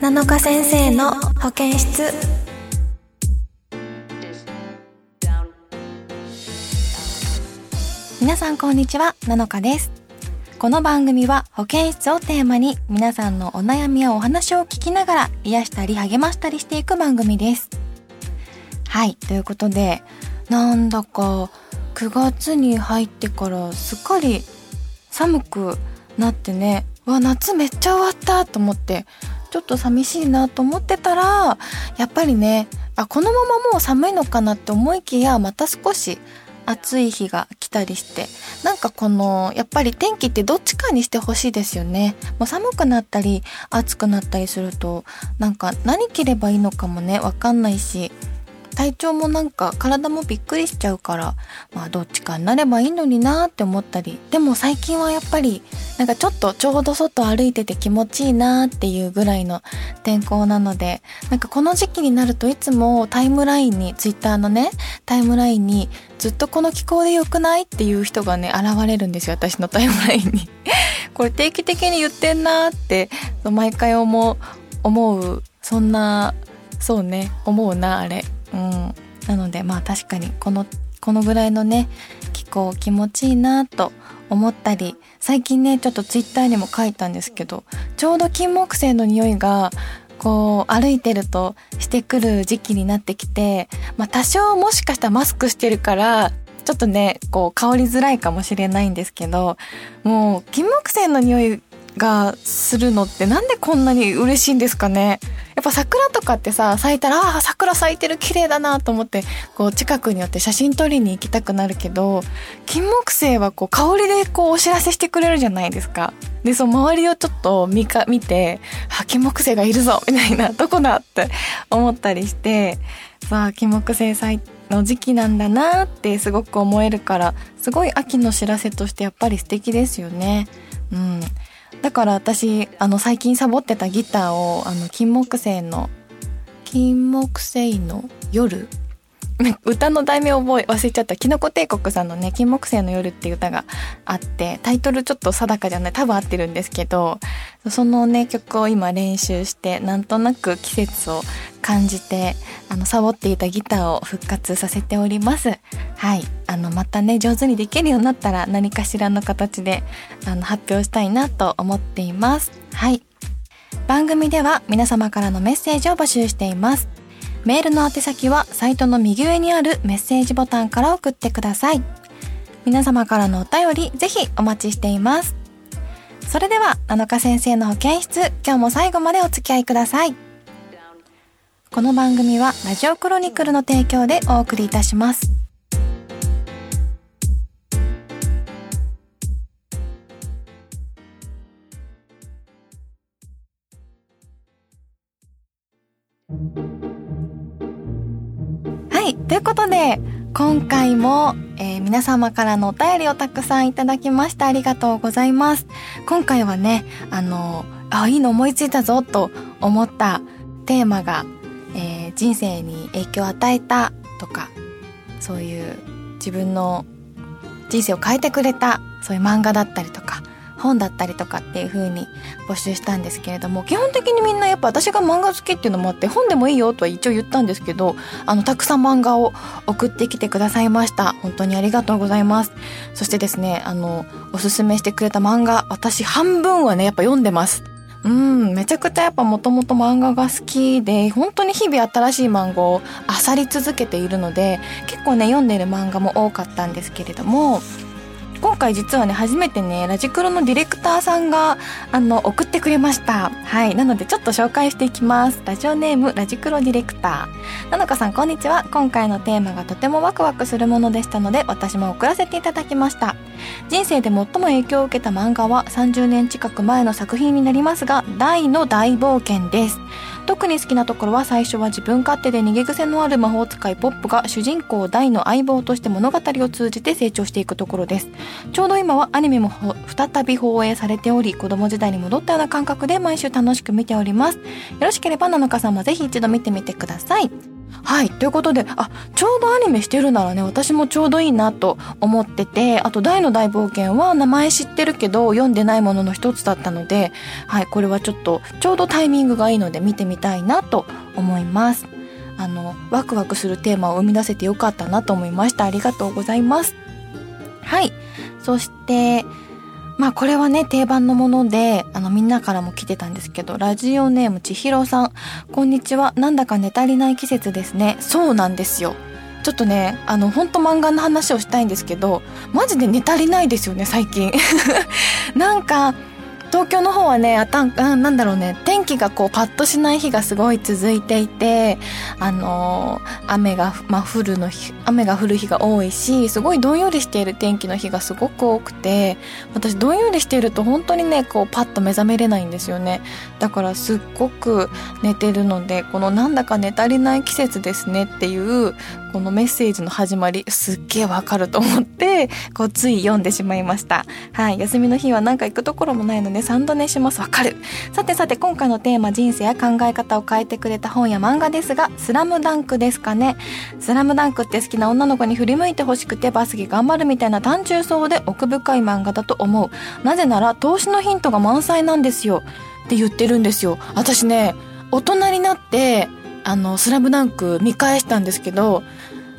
7日先生の保健室。皆さんこんにちは7日です。この番組は保健室をテーマに皆さんのお悩みやお話を聞きながら癒したり励ましたりしていく番組です。はいということでなんだか9月に入ってからすっかり寒くなってねわ夏めっちゃ終わったと思ってちょっと寂しいなと思ってたらやっぱりねあこのままもう寒いのかなって思いきやまた少し暑い日が来たりしてなんかこのやっぱり天気ってどっちかにしてほしいですよね。もう寒くなったり暑くなったりするとなんか何着ればいいのかもねわかんないし体調もなんか体もびっくりしちゃうからまあどっちかになればいいのになって思ったりでも最近はやっぱりなんかちょっとちょうど外歩いてて気持ちいいなっていうぐらいの天候なのでなんかこの時期になるといつもタイムラインにツイッターのねタイムラインにずっとこの気候で良くないっていう人がね現れるんですよ私のタイムラインに。これ定期的に言ってんなって毎回思う思うそんなそうね思うなあれ。うん。なのでまあ確かにこのこのぐらいのね気候気持ちいいなと思ったり最近ねちょっとツイッターにも書いたんですけどちょうど金木犀の匂いがこう歩いてるとしてくる時期になってきて、まあ多少もしかしたらマスクしてるからちょっとねこう香りづらいかもしれないんですけどもう金木犀の匂いがするのってなんでこんなに嬉しいんですかね？やっぱ桜とかってさ咲いたらあ桜咲いてる綺麗だなと思ってこう近くに寄って写真撮りに行きたくなるけど金木犀はこう香りでこうお知らせしてくれるじゃないですか。でそう周りをちょっと見か見てあ金木犀がいるぞみたいなどこだって 思ったりしてさあ金木犀咲の時期なんだなってすごく思えるからすごい秋の知らせとしてやっぱり素敵ですよね。うん。だから私あの最近サボってたギターをあの金木犀の金木犀の夜歌の題名覚え忘れちゃった。キノコ帝国さんのね、金木犀の夜っていう歌があって、タイトルちょっと定かじゃない、多分合ってるんですけど、そのね、曲を今練習して、なんとなく季節を感じて、あの、サボっていたギターを復活させております。はい。あの、またね、上手にできるようになったら何かしらの形で、あの、発表したいなと思っています。はい。番組では皆様からのメッセージを募集しています。メールの宛先はサイトの右上にあるメッセージボタンから送ってください。皆様からのお便りぜひお待ちしています。それでは、7日先生の保健室、今日も最後までお付き合いください。この番組はラジオクロニクルの提供でお送りいたします。ということで今回も、えー、皆様からのお便りをたくさんいただきましたありがとうございます。今回はねあのあいいの思いついたぞと思ったテーマが、えー、人生に影響を与えたとかそういう自分の人生を変えてくれたそういう漫画だったりとか本だったりとかっていう風に募集したんですけれども基本的にみんなやっぱ私が漫画好きっていうのもあって本でもいいよとは一応言ったんですけどあのたくさん漫画を送ってきてくださいました。本当にありがとうございます。そしてですねあのおすすめしてくれた漫画私半分はねやっぱ読んでます。うん、めちゃくちゃやっぱもともと漫画が好きで、本当に日々新しい漫画を漁り続けているので、結構ね、読んでる漫画も多かったんですけれども、今回実はね初めてねラジクロのディレクターさんがあの送ってくれました。はい。なのでちょっと紹介していきます。ラジオネームラジクロディレクター。なのかさんこんにちは。今回のテーマがとてもワクワクするものでしたので私も送らせていただきました。人生で最も影響を受けた漫画は30年近く前の作品になりますが大の大冒険です。特に好きなところは最初は自分勝手で逃げ癖のある魔法使いポップが主人公大の相棒として物語を通じて成長していくところです。ちょうど今はアニメも再び放映されており子供時代に戻ったような感覚で毎週楽しく見ております。よろしければ7日さんもぜひ一度見てみてください。はい。ということで、あ、ちょうどアニメしてるならね、私もちょうどいいなと思ってて、あと大の大冒険は名前知ってるけど、読んでないものの一つだったので、はい、これはちょっと、ちょうどタイミングがいいので見てみたいなと思います。あの、ワクワクするテーマを生み出せてよかったなと思いました。ありがとうございます。はい。そして、まあこれはね、定番のもので、あのみんなからも来てたんですけど、ラジオネームちひろさん。こんにちは。なんだか寝足りない季節ですね。そうなんですよ。ちょっとね、あの、ほんと漫画の話をしたいんですけど、マジで寝足りないですよね、最近。なんか、東京の方はね、あたんあ、なんだろうね、天気がこうパッとしない日がすごい続いていて、あのー、雨が、まあ、降るの日、雨が降る日が多いし、すごいどんよりしている天気の日がすごく多くて、私どんよりしていると本当にね、こうパッと目覚めれないんですよね。だからすっごく寝てるので、このなんだか寝足りない季節ですねっていう、このメッセージの始まり、すっげえわかると思って、こうつい読んでしまいました。はい。休みの日はなんか行くところもないので3度寝します。わかる。さてさて今回のテーマ人生や考え方を変えてくれた本や漫画ですが、スラムダンクですかね。スラムダンクって好きな女の子に振り向いてほしくてバスケ頑張るみたいな単純そうで奥深い漫画だと思う。なぜなら投資のヒントが満載なんですよ。って言ってるんですよ。私ね、大人になって、あの、スラムダンク見返したんですけど、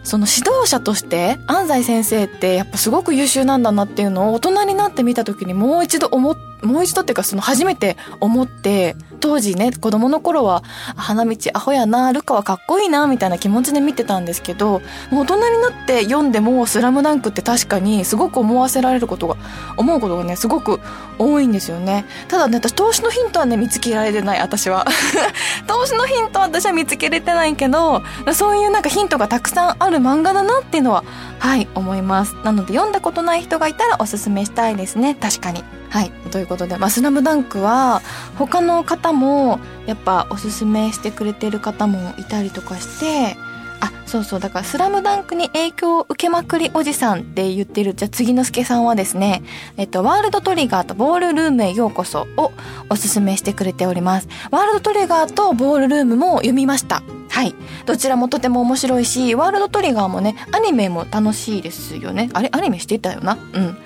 その指導者として安西先生ってやっぱすごく優秀なんだなっていうのを大人になって見た時にもう一度思っもう一度っていうかその初めて思って、当時ね、子供の頃は、花道アホやな、ルカはかっこいいな、みたいな気持ちで見てたんですけど、もう大人になって読んでも、スラムダンクって確かにすごく思わせられることが、思うことがね、すごく多いんですよね。ただね、私投資のヒントはね、見つけられてない、私は。投資のヒントは私は見つけれてないけど、そういうなんかヒントがたくさんある漫画だなっていうのは、はい、思います。なので読んだことない人がいたらおすすめしたいですね、確かに。はい。ということで、まあ、スラムダンクは、他の方も、やっぱおすすめしてくれてる方もいたりとかして、あ、そうそう、だから、スラムダンクに影響を受けまくりおじさんって言ってる、じゃあ次の助さんはですね、えっと、ワールドトリガーとボールルームへようこそをおすすめしてくれております。ワールドトリガーとボールルームも読みました。はい。どちらもとても面白いし、ワールドトリガーもね、アニメも楽しいですよね。あれアニメしてたよな？うん。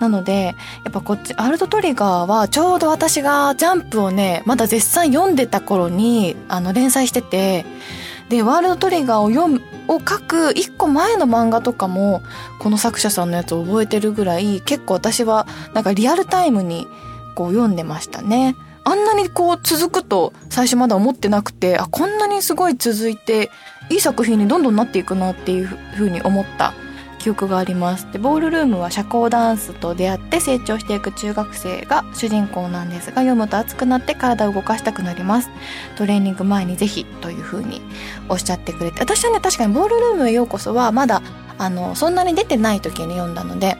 なので、やっぱこっち、アルトトリガーはちょうど私がジャンプをね、まだ絶賛読んでた頃に、あの、連載してて、で、ワールドトリガーを読む、を書く一個前の漫画とかも、この作者さんのやつを覚えてるぐらい、結構私は、なんかリアルタイムに、こう読んでましたね。あんなにこう続くと最初まだ思ってなくて、あ、こんなにすごい続いて、いい作品にどんどんなっていくなっていうふうに思った記憶があります。でボールルームは社交ダンスと出会って成長していく中学生が主人公なんですが読むと熱くなって体を動かしたくなります。トレーニング前にぜひというふうにおっしゃってくれて私はね確かにボールルームへようこそはまだあのそんなに出てない時に読んだので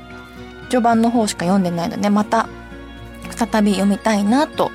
序盤の方しか読んでないのでまた再び読みたいなと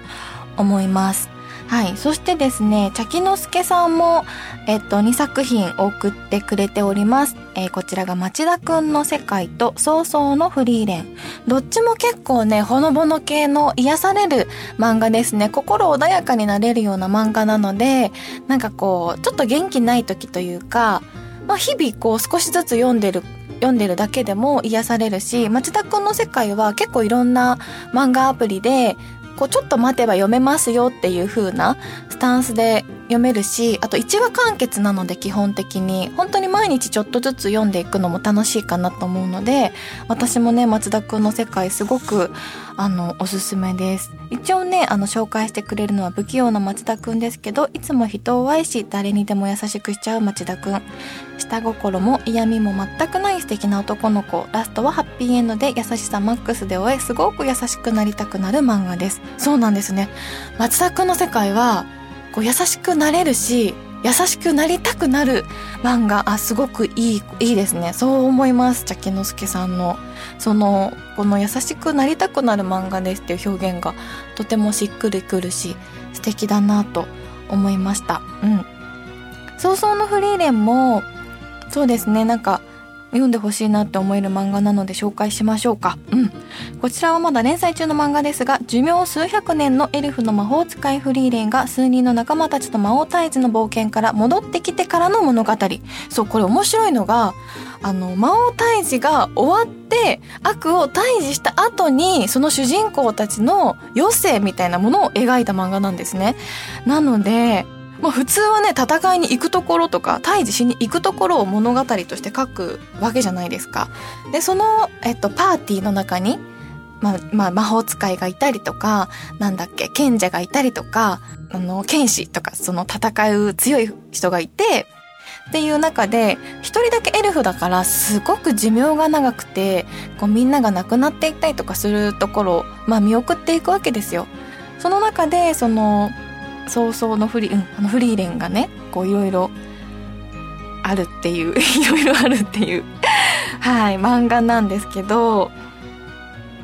思います。はい。そしてですね、茶木之助さんも、えっと、2作品送ってくれております。えー、こちらが町田くんの世界と早々のフリーレン。どっちも結構ね、ほのぼの系の癒される漫画ですね。心穏やかになれるような漫画なので、なんかこう、ちょっと元気ない時というか、まあ、日々こう少しずつ読んでる読んでるだけでも癒されるし、町田くんの世界は結構いろんな漫画アプリでこうちょっと待てば読めますよっていう風なスタンスで読めるし、あと1話完結なので基本的に、本当に毎日ちょっとずつ読んでいくのも楽しいかなと思うので、私もね、松田くんの世界すごく、あの、おすすめです。一応ね、あの、紹介してくれるのは不器用な松田くんですけど、いつも人を愛し、誰にでも優しくしちゃう町田くん。下心も嫌味も全くない素敵な男の子。ラストはハッピーエンドで優しさマックスで終え、すごく優しくなりたくなる漫画です。そうなんですね。松田くんの世界は、こう優しくなれるし優しくなりたくなる漫画あすごくいいいいですね。そう思います。茶木之助さんの。そのこの優しくなりたくなる漫画ですっていう表現がとてもしっくりくるし素敵だなと思いました。うん。早々のフリーレンもそうですね。なんか読んでほしいなって思える漫画なので紹介しましょうか。うん。こちらはまだ連載中の漫画ですが、寿命数百年のエルフの魔法使いフリーレンが数人の仲間たちと魔王退治の冒険から戻ってきてからの物語。そう、これ面白いのが、あの、魔王退治が終わって、悪を退治した後に、その主人公たちの余生みたいなものを描いた漫画なんですね。なので、まあ普通はね、戦いに行くところとか、退治しに行くところを物語として書くわけじゃないですか。で、その、えっと、パーティーの中に、まあ、まあ、魔法使いがいたりとか、なんだっけ、賢者がいたりとか、あの、剣士とか、その戦う強い人がいて、っていう中で、一人だけエルフだからすごく寿命が長くて、こうみんなが亡くなっていったりとかするところを、まあ見送っていくわけですよ。その中で、その、早々のフリ、うん、あのフリーレンがね、こういろいろあるっていう、いろいろあるっていうはい、漫画なんですけど、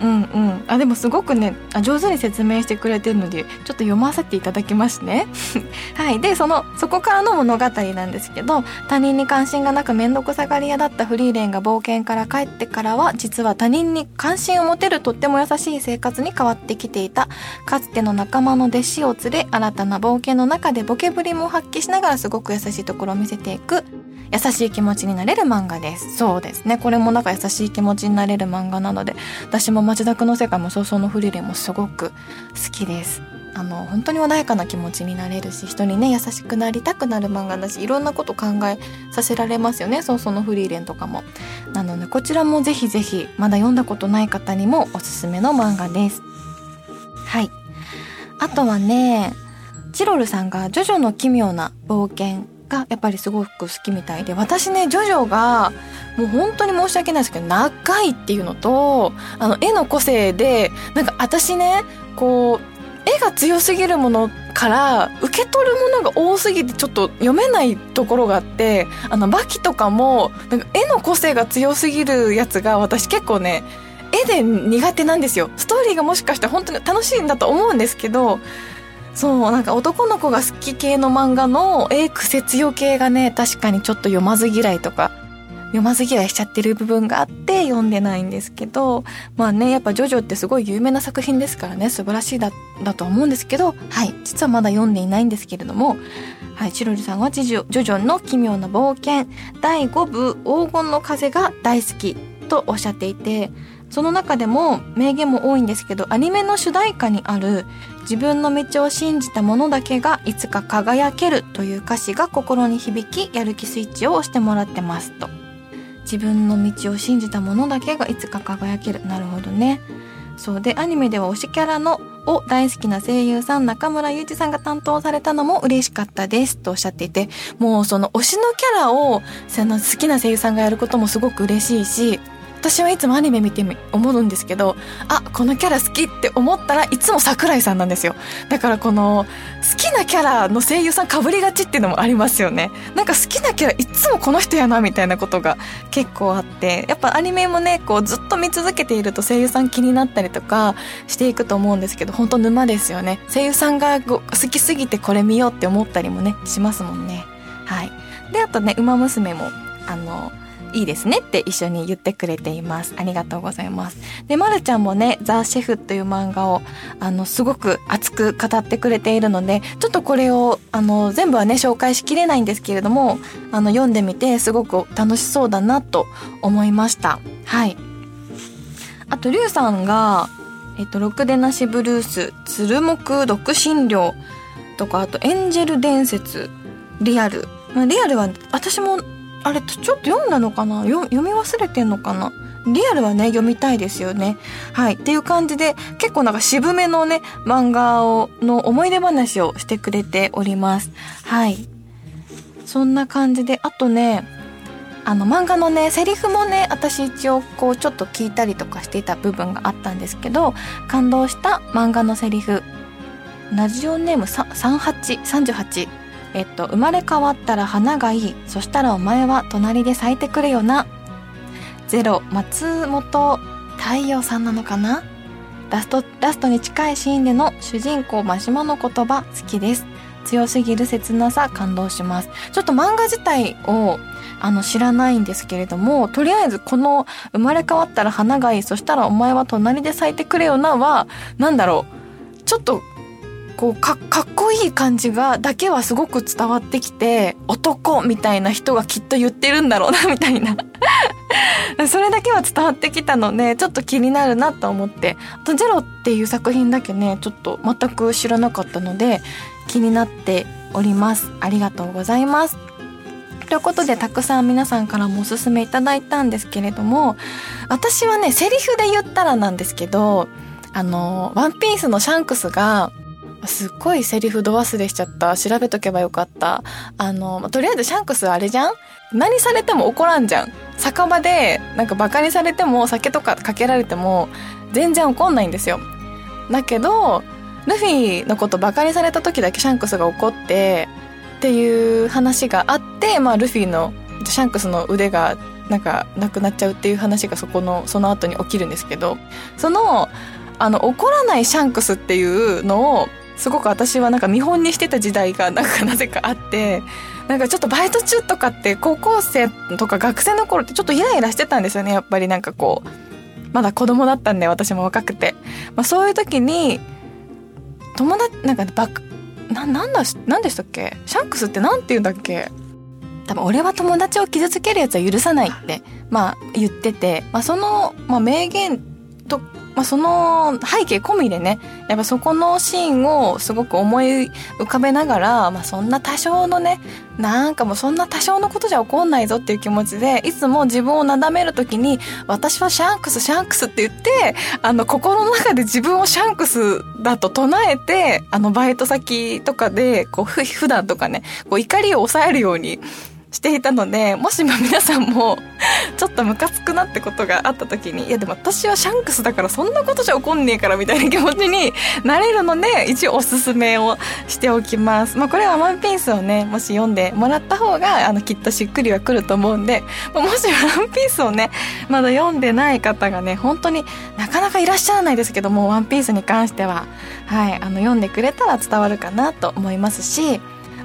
うんうん。あでもすごくねあ上手に説明してくれてるのでちょっと読ませていただきますね。はい。でそのそこからの物語なんですけど他人に関心がなく面倒くさがり屋だったフリーレンが冒険から帰ってからは実は他人に関心を持てるとっても優しい生活に変わってきていた。かつての仲間の弟子を連れ新たな冒険の中でボケぶりも発揮しながらすごく優しいところを見せていく。優しい気持ちになれる漫画です。そうですね。これもなんか優しい気持ちになれる漫画なので、私も町田くの世界も早々のフリレンもすごく好きです。あの、本当に穏やかな気持ちになれるし、人にね、優しくなりたくなる漫画だし、いろんなこと考えさせられますよね。早々のフリーレンとかも。なので、こちらもぜひぜひ、まだ読んだことない方にもおすすめの漫画です。はい。あとはね、チロルさんがジョジョの奇妙な冒険がやっぱりすごく好きみたいで私ねジョジョがもう本当に申し訳ないですけど長いっていうのとあの絵の個性でなんか私ねこう絵が強すぎるものから受け取るものが多すぎてちょっと読めないところがあってあのバキとかもなんか絵の個性が強すぎるやつが私結構ね絵で苦手なんですよ。ストーリーがもしかしたら本当に楽しいんだと思うんですけどそうなんか男の子が好き系の漫画のえ癖強系がね確かにちょっと読まず嫌いとか読まず嫌いしちゃってる部分があって読んでないんですけどまあねやっぱジョジョってすごい有名な作品ですからね素晴らしいだだと思うんですけどはい実はまだ読んでいないんですけれどもはいチロリさんはジジョジョジョの奇妙な冒険第5部黄金の風が大好きとおっしゃっていてその中でも名言も多いんですけどアニメの主題歌にある自分の道を信じた者だけがいつか輝けるという歌詞が心に響きやる気スイッチを押してもらってますと。自分の道を信じた者だけがいつか輝ける。なるほどね。そうでアニメでは推しキャラのを大好きな声優さん中村祐一さんが担当されたのも嬉しかったです。とおっしゃっていてもうその推しのキャラをその好きな声優さんがやることもすごく嬉しいし私はいつもアニメ見て思うんですけどあこのキャラ好きって思ったらいつも桜井さんなんですよ。だからこの好きなキャラの声優さんかぶりがちっていうのもありますよね。なんか好きなキャラいつもこの人やなみたいなことが結構あってやっぱアニメもねこうずっと見続けていると声優さん気になったりとかしていくと思うんですけど本当沼ですよね。声優さんが好きすぎてこれ見ようって思ったりもねしますもんね。はい。であとね「ウマ娘」もあのいいですねって一緒に言ってくれています。ありがとうございます。で、まるちゃんもね、ザ・シェフという漫画を、あの、すごく熱く語ってくれているので、ちょっとこれを、あの、全部はね、紹介しきれないんですけれども、あの、読んでみて、すごく楽しそうだなと思いました。はい。あと、りゅうさんが、えっと、ろくでなしブルース、鶴木独身寮とか、あと、エンジェル伝説、リアル。リアルは、私もあれちょっと読んだのかな？読み忘れてんのかな？リアルはね、読みたいですよね。はい。っていう感じで、結構なんか渋めのね、漫画を、の思い出話をしてくれております。はい。そんな感じで、あとね、あの漫画のね、セリフもね、私一応こうちょっと聞いたりとかしていた部分があったんですけど、感動した漫画のセリフ、ラジオネーム38、38。えっと、生まれ変わったら花がいい。そしたらお前は隣で咲いてくれよな。ゼロ、松本太陽さんなのかな？ラスト、ラストに近いシーンでの主人公真島の言葉好きです。強すぎる切なさ感動します。ちょっと漫画自体をあの知らないんですけれども、とりあえずこの生まれ変わったら花がいい、そしたらお前は隣で咲いてくれよなは、なんだろう、ちょっとこうかかっこいい感じがだけはすごく伝わってきて男みたいな人がきっと言ってるんだろうなみたいな。それだけは伝わってきたのでちょっと気になるなと思って。あと「ゼロっていう作品だけねちょっと全く知らなかったので気になっております。ありがとうございます。ということでたくさん皆さんからもおすすめいただいたんですけれども私はねセリフで言ったらなんですけどあのワンピースのシャンクスがすっごいセリフど忘れしちゃった。調べとけばよかった。あの、とりあえずシャンクスあれじゃん？何されても怒らんじゃん。酒場で、なんかバカにされても、酒とかかけられても、全然怒んないんですよ。だけど、ルフィのことバカにされた時だけシャンクスが怒って、っていう話があって、まあルフィの、シャンクスの腕がなんかなくなっちゃうっていう話がそこの、その後に起きるんですけど、その、あの、怒らないシャンクスっていうのを、すごく私はなんか見本にしてた時代がなんかなぜかあって、なんかちょっとバイト中とかって高校生とか学生の頃ってちょっとイライラしてたんですよね、やっぱりなんかこう。まだ子供だったんで私も若くて。まあそういう時に、友達、なんかバク、な、なんだ、なんでしたっけ？シャンクスってなんて言うんだっけ？多分俺は友達を傷つけるやつは許さないって、まあ言ってて、まあその、まあ名言とまあ、その背景込みでねやっぱそこのシーンをすごく思い浮かべながら、まあ、そんな多少のねなんかもうそんな多少のことじゃ怒んないぞっていう気持ちでいつも自分をなだめる時に私はシャンクスシャンクスって言ってあの心の中で自分をシャンクスだと唱えてあのバイト先とかでこう普段とかねこう怒りを抑えるようにしていたので、もしも皆さんも、ちょっとムカつくなってことがあった時に、いやでも私はシャンクスだからそんなことじゃ怒んねえからみたいな気持ちに なれるので、一応おすすめをしておきます。まあこれはワンピースをね、もし読んでもらった方が、あの、きっとしっくりはくると思うんで、まあもし ワンピースをね、まだ読んでない方がね、本当になかなかいらっしゃらないですけども、ワンピースに関しては、はい、あの、読んでくれたら伝わるかなと思いますし、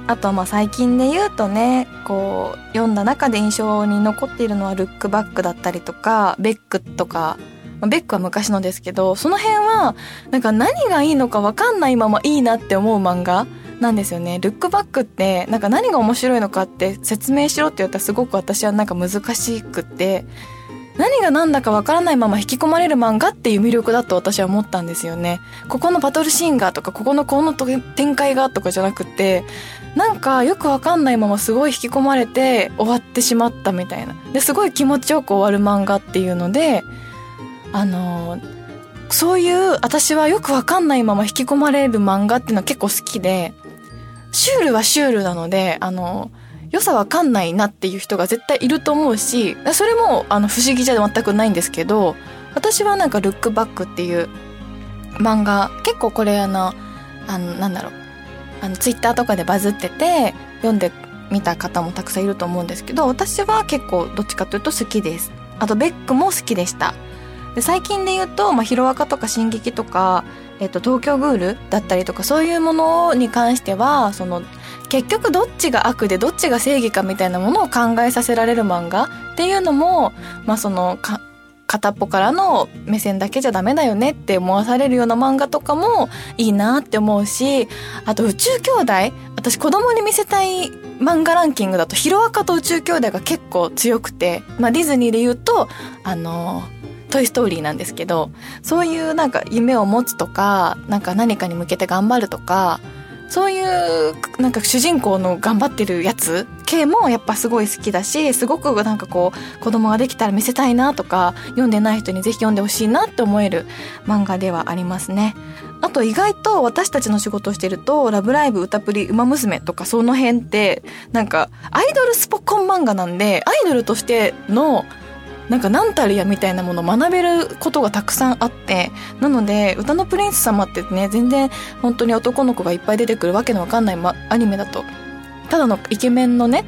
あとまあ最近で言うとね、こう、読んだ中で印象に残っているのはルックバックだったりとか、ベックとか、ベックは昔のですけど、その辺は、なんか何がいいのかわかんないままいいなって思う漫画なんですよね。ルックバックって、なんか何が面白いのかって説明しろって言ったらすごく私はなんか難しくって、何が何だかわからないまま引き込まれる漫画っていう魅力だと私は思ったんですよね。ここのバトルシーンがとか、ここのこの展開がとかじゃなくて、なんかよくわかんないまますごい引き込まれて終わってしまったみたいな。で、すごい気持ちよく終わる漫画っていうので、あのそういう私はよくわかんないまま引き込まれる漫画っていうのは結構好きで、シュールはシュールなので、あの良さわかんないなっていう人が絶対いると思うし、それもあの不思議じゃ全くないんですけど、私はなんかルックバックっていう漫画、結構これあの、あの、なんだろう、あのツイッターとかでバズってて、読んでみた方もたくさんいると思うんですけど、私は結構どっちかというと好きです。あとベックも好きでした。で最近で言うと、まあ、ヒロアカとか進撃とか、えっと、東京グールだったりとか、そういうものに関しては、その、結局どっちが悪でどっちが正義かみたいなものを考えさせられる漫画っていうのも、まあそのか、片っぽからの目線だけじゃダメだよねって思わされるような漫画とかもいいなって思うし、あと宇宙兄弟私子供に見せたい漫画ランキングだとヒロアカと宇宙兄弟が結構強くて、まあディズニーで言うと、あの、トイストーリーなんですけど、そういうなんか夢を持つとか、なんか何かに向けて頑張るとか、そういうなんか主人公の頑張ってるやつ系もやっぱすごい好きだしすごくなんかこう子供ができたら見せたいなとか読んでない人にぜひ読んでほしいなって思える漫画ではありますね。あと意外と私たちの仕事をしてると、ラブライブ、歌プリ、馬娘とかその辺って、なんかアイドルスポコン漫画なんで、アイドルとしてのなんか何たるやみたいなものを学べることがたくさんあって、なので、歌のプリンス様ってね、全然本当に男の子がいっぱい出てくるわけのわかんない、ま、アニメだと、ただのイケメンのね、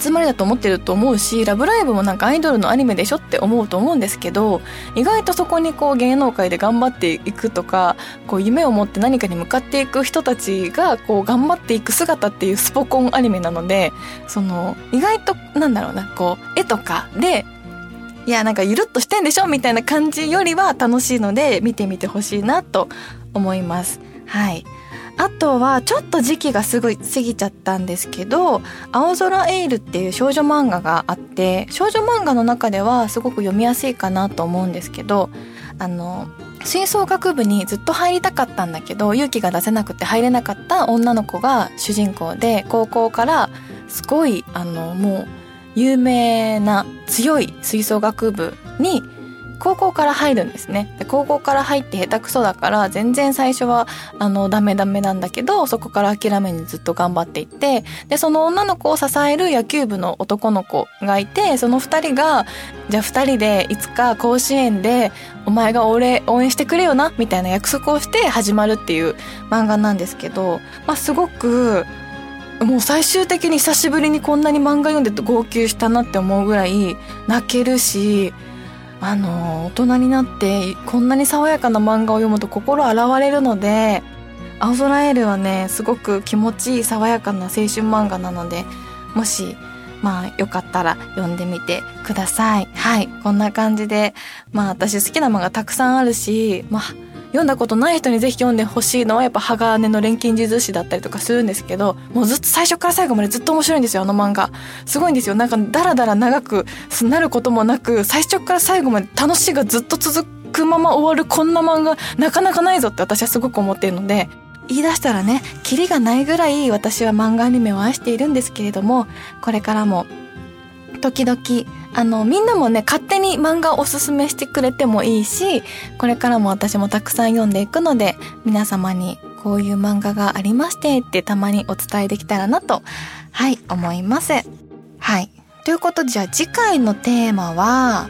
集まりだと思ってると思うし「ラブライブ!」もなんかアイドルのアニメでしょって思うと思うんですけど意外とそこにこう芸能界で頑張っていくとかこう夢を持って何かに向かっていく人たちがこう頑張っていく姿っていうスポコンアニメなのでその意外となんだろうなこう絵とかでいやなんかゆるっとしてんでしょみたいな感じよりは楽しいので見てみてほしいなと思います。はいあとはちょっと時期がすぐ過ぎちゃったんですけど「青空エール」っていう少女漫画があって少女漫画の中ではすごく読みやすいかなと思うんですけどあの吹奏楽部にずっと入りたかったんだけど勇気が出せなくて入れなかった女の子が主人公で高校からすごいあのもう有名な強い吹奏楽部に高校から入るんですね。で高校から入って下手くそだから全然最初はあのダメダメなんだけどそこから諦めにずっと頑張っていってでその女の子を支える野球部の男の子がいてその2人がじゃあ2人でいつか甲子園でお前が俺応援してくれよなみたいな約束をして始まるっていう漫画なんですけど、まあ、すごくもう最終的に久しぶりにこんなに漫画読んでて号泣したなって思うぐらい泣けるしあの大人になってこんなに爽やかな漫画を読むと心洗われるので「青空エール」はねすごく気持ちいい爽やかな青春漫画なのでもしまあよかったら読んでみてください。はいこんな感じでまあ私好きな漫画たくさんあるしまあ読んだことない人にぜひ読んでほしいのはやっぱ鋼の錬金術師だったりとかするんですけどもうずっと最初から最後までずっと面白いんですよあの漫画。すごいんですよ。なんかダラダラ長くなることもなく最初から最後まで楽しいがずっと続くまま終わるこんな漫画なかなかないぞって私はすごく思っているので言い出したらねキリがないぐらい私は漫画アニメを愛しているんですけれどもこれからも時々あのみんなもね勝手に漫画をおすすめしてくれてもいいしこれからも私もたくさん読んでいくので皆様にこういう漫画がありましてってたまにお伝えできたらなとはい思います。はい。ということでじゃあ次回のテーマは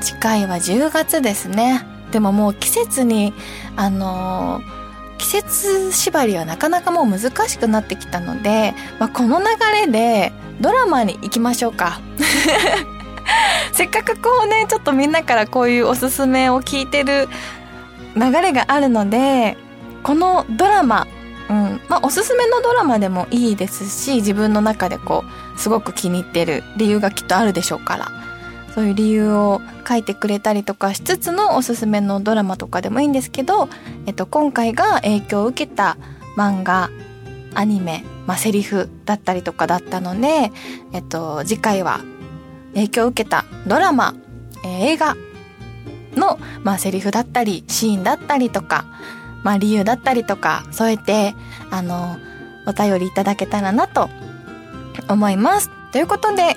次回は10月ですね。でももう季節にあのー季節縛りはなかなかもう難しくなってきたので、まあ、この流れでドラマに行きましょうか。せっかくこうねちょっとみんなからこういうおすすめを聞いてる流れがあるのでこのドラマうんまあ、おすすめのドラマでもいいですし自分の中でこうすごく気に入ってる理由がきっとあるでしょうからそういう理由を書いてくれたりとかしつつのおすすめのドラマとかでもいいんですけど、えっと、今回が影響を受けた漫画アニメまあ、セリフだったりとかだったので、えっと、次回は影響を受けたドラマ、えー、映画の、まあ、セリフだったり、シーンだったりとか、まあ、理由だったりとか、添えて、あの、お便りいただけたらなと思います。ということで、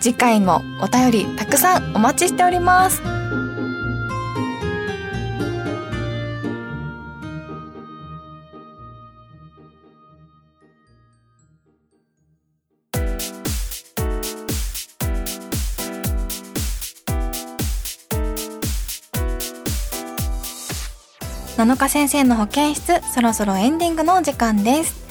次回もお便りたくさんお待ちしております。7日先生の保健室そろそろエンディングのお時間です。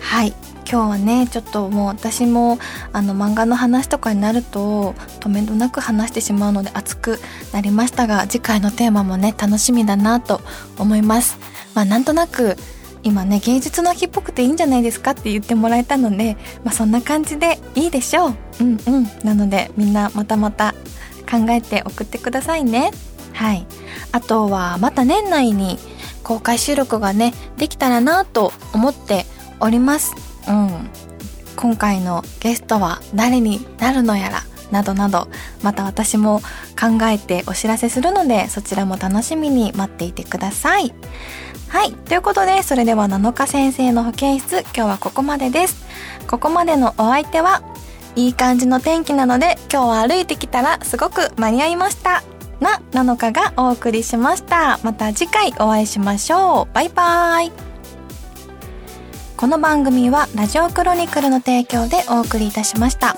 はい。今日はねちょっともう私もあの漫画の話とかになると止めどなく話してしまうので熱くなりましたが次回のテーマもね楽しみだなと思います。まあなんとなく今ね芸術の日っぽくていいんじゃないですかって言ってもらえたので、まあ、そんな感じでいいでしょう。うんうん。なのでみんなまたまた考えて送ってくださいね。はい。あとはまた年内に公開収録がねできたらなと思っております。うん。今回のゲストは誰になるのやらなどなどまた私も考えてお知らせするのでそちらも楽しみに待っていてください。はい。ということでそれでは7日先生の保健室今日はここまでです。ここまでのお相手はいい感じの天気なので今日は歩いてきたらすごく間に合いました。な7日がお送りしました。また次回お会いしましょう。バイバーイ。この番組はラジオクロニクルの提供でお送りいたしました。